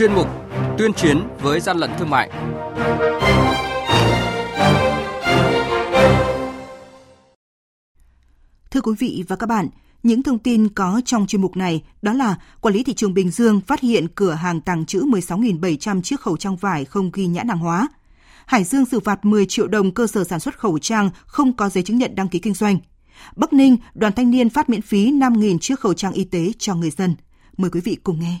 chuyên mục Tuyên chiến với gian lận thương mại. Thưa quý vị và các bạn, những thông tin có trong chuyên mục này đó là quản lý thị trường Bình Dương phát hiện cửa hàng tàng trữ 16.700 chiếc khẩu trang vải không ghi nhãn hàng hóa. Hải Dương xử phạt 10 triệu đồng cơ sở sản xuất khẩu trang không có giấy chứng nhận đăng ký kinh doanh. Bắc Ninh, đoàn thanh niên phát miễn phí 5.000 chiếc khẩu trang y tế cho người dân. Mời quý vị cùng nghe.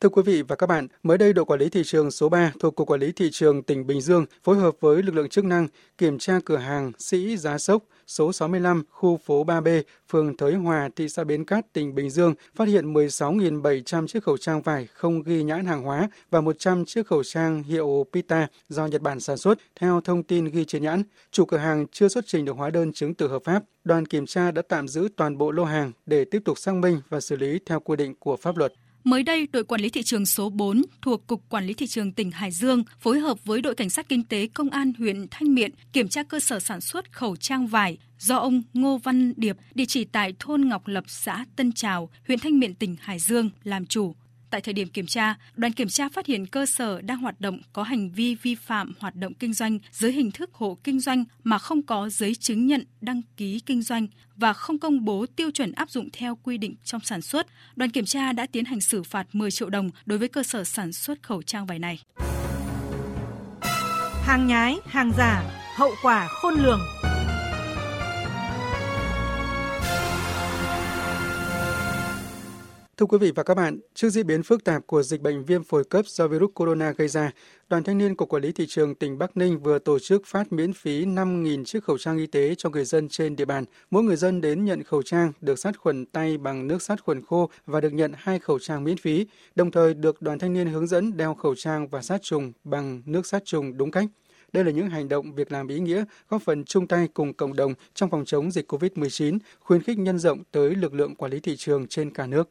Thưa quý vị và các bạn, mới đây đội quản lý thị trường số 3 thuộc Cục Quản lý Thị trường tỉnh Bình Dương phối hợp với lực lượng chức năng kiểm tra cửa hàng Sĩ Giá Sốc số 65, khu phố 3B, phường Thới Hòa, thị xã Bến Cát, tỉnh Bình Dương phát hiện 16.700 chiếc khẩu trang vải không ghi nhãn hàng hóa và 100 chiếc khẩu trang hiệu Pita do Nhật Bản sản xuất. Theo thông tin ghi trên nhãn, chủ cửa hàng chưa xuất trình được hóa đơn chứng từ hợp pháp. Đoàn kiểm tra đã tạm giữ toàn bộ lô hàng để tiếp tục xác minh và xử lý theo quy định của pháp luật. Mới đây, đội quản lý thị trường số 4 thuộc Cục Quản lý Thị trường tỉnh Hải Dương phối hợp với đội cảnh sát kinh tế Công an huyện Thanh Miện kiểm tra cơ sở sản xuất khẩu trang vải do ông Ngô Văn Điệp, địa chỉ tại thôn Ngọc Lập, xã Tân Trào, huyện Thanh Miện, tỉnh Hải Dương làm chủ. Tại thời điểm kiểm tra, đoàn kiểm tra phát hiện cơ sở đang hoạt động có hành vi vi phạm hoạt động kinh doanh dưới hình thức hộ kinh doanh mà không có giấy chứng nhận đăng ký kinh doanh và không công bố tiêu chuẩn áp dụng theo quy định trong sản xuất. Đoàn kiểm tra đã tiến hành xử phạt 10 triệu đồng đối với cơ sở sản xuất khẩu trang vải này. Hàng nhái, hàng giả, hậu quả khôn lường. Thưa quý vị và các bạn, trước diễn biến phức tạp của dịch bệnh viêm phổi cấp do virus corona gây ra, Đoàn Thanh niên Cục Quản lý Thị trường tỉnh Bắc Ninh vừa tổ chức phát miễn phí 5.000 chiếc khẩu trang y tế cho người dân trên địa bàn. Mỗi người dân đến nhận khẩu trang được sát khuẩn tay bằng nước sát khuẩn khô và được nhận hai khẩu trang miễn phí, đồng thời được đoàn thanh niên hướng dẫn đeo khẩu trang và sát trùng bằng nước sát trùng đúng cách. Đây là những hành động, việc làm ý nghĩa, góp phần chung tay cùng cộng đồng trong phòng chống dịch COVID-19, khuyến khích nhân rộng tới lực lượng quản lý thị trường trên cả nước.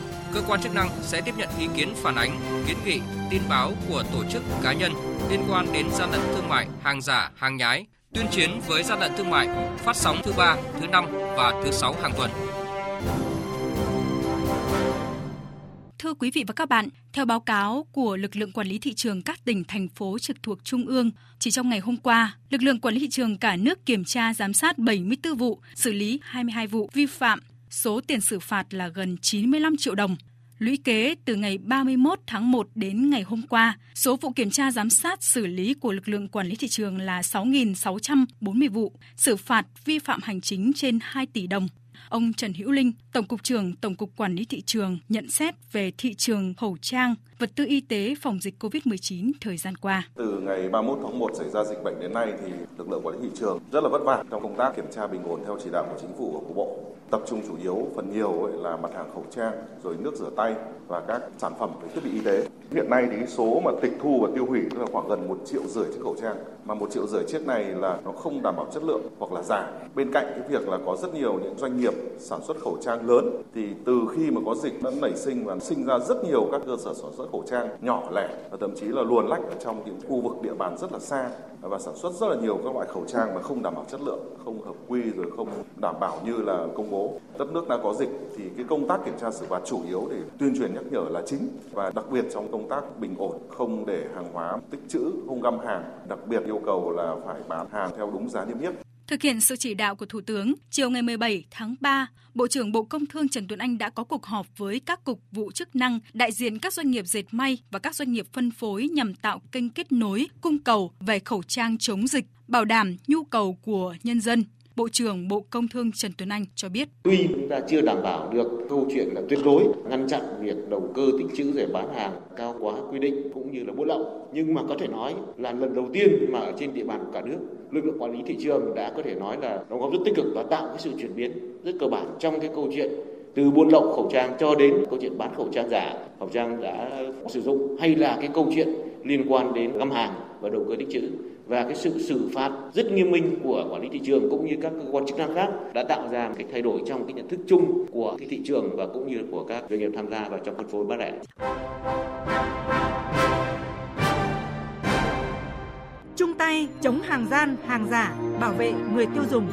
Cơ quan chức năng sẽ tiếp nhận ý kiến phản ánh, kiến nghị, tin báo của tổ chức cá nhân liên quan đến gian lận thương mại, hàng giả, hàng nhái, tuyên chiến với gian lận thương mại, phát sóng thứ ba, thứ năm và thứ sáu hàng tuần. Thưa quý vị và các bạn, theo báo cáo của lực lượng quản lý thị trường các tỉnh thành phố trực thuộc trung ương, chỉ trong ngày hôm qua, lực lượng quản lý thị trường cả nước kiểm tra giám sát 74 vụ, xử lý 22 vụ vi phạm, số tiền xử phạt là gần 95 triệu đồng. Lũy kế từ ngày 31 tháng 1 đến ngày hôm qua, số vụ kiểm tra giám sát xử lý của lực lượng quản lý thị trường là 6.640 vụ, xử phạt vi phạm hành chính trên 2 tỷ đồng. Ông Trần Hữu Linh, Tổng cục trưởng Tổng cục Quản lý thị trường nhận xét về thị trường khẩu trang, vật tư y tế phòng dịch COVID-19 thời gian qua. Từ ngày 31 tháng 1 xảy ra dịch bệnh đến nay thì lực lượng quản lý thị trường rất là vất vả trong công tác kiểm tra bình ổn theo chỉ đạo của chính phủ và của bộ. Tập trung chủ yếu phần nhiều là mặt hàng khẩu trang, rồi nước rửa tay và các sản phẩm về thiết bị y tế. Hiện nay thì số mà tịch thu và tiêu hủy là khoảng gần một triệu rưỡi chiếc khẩu trang mà một triệu rưỡi chiếc này là nó không đảm bảo chất lượng hoặc là giả. Bên cạnh cái việc là có rất nhiều những doanh nghiệp sản xuất khẩu trang lớn thì từ khi mà có dịch đã nảy sinh và sinh ra rất nhiều các cơ sở sản xuất khẩu trang nhỏ lẻ và thậm chí là luồn lách ở trong những khu vực địa bàn rất là xa và sản xuất rất là nhiều các loại khẩu trang mà không đảm bảo chất lượng, không hợp quy rồi không đảm bảo như là công bố. Đất nước đã có dịch thì cái công tác kiểm tra xử phạt chủ yếu để tuyên truyền nhắc nhở là chính và đặc biệt trong công tác bình ổn không để hàng hóa tích trữ, không găm hàng, đặc biệt yêu cầu là phải bán hàng theo đúng giá niêm yết. Thực hiện sự chỉ đạo của Thủ tướng, chiều ngày 17 tháng 3, Bộ trưởng Bộ Công Thương Trần Tuấn Anh đã có cuộc họp với các cục vụ chức năng, đại diện các doanh nghiệp dệt may và các doanh nghiệp phân phối nhằm tạo kênh kết nối, cung cầu về khẩu trang chống dịch, bảo đảm nhu cầu của nhân dân. Bộ trưởng Bộ Công Thương Trần Tuấn Anh cho biết. Tuy chúng ta chưa đảm bảo được câu chuyện là tuyệt đối ngăn chặn việc đầu cơ tích trữ để bán hàng cao quá quy định cũng như là buôn lậu, nhưng mà có thể nói là lần đầu tiên mà ở trên địa bàn cả nước, lực lượng quản lý thị trường đã có thể nói là đóng góp rất tích cực và tạo cái sự chuyển biến rất cơ bản trong cái câu chuyện từ buôn lậu khẩu trang cho đến câu chuyện bán khẩu trang giả, khẩu trang đã sử dụng hay là cái câu chuyện liên quan đến găm hàng và đầu cơ tích trữ và cái sự xử phạt rất nghiêm minh của quản lý thị trường cũng như các cơ quan chức năng khác đã tạo ra một cái thay đổi trong cái nhận thức chung của cái thị trường và cũng như của các doanh nghiệp tham gia vào trong phân phối bán lẻ. Chung tay chống hàng gian, hàng giả, bảo vệ người tiêu dùng.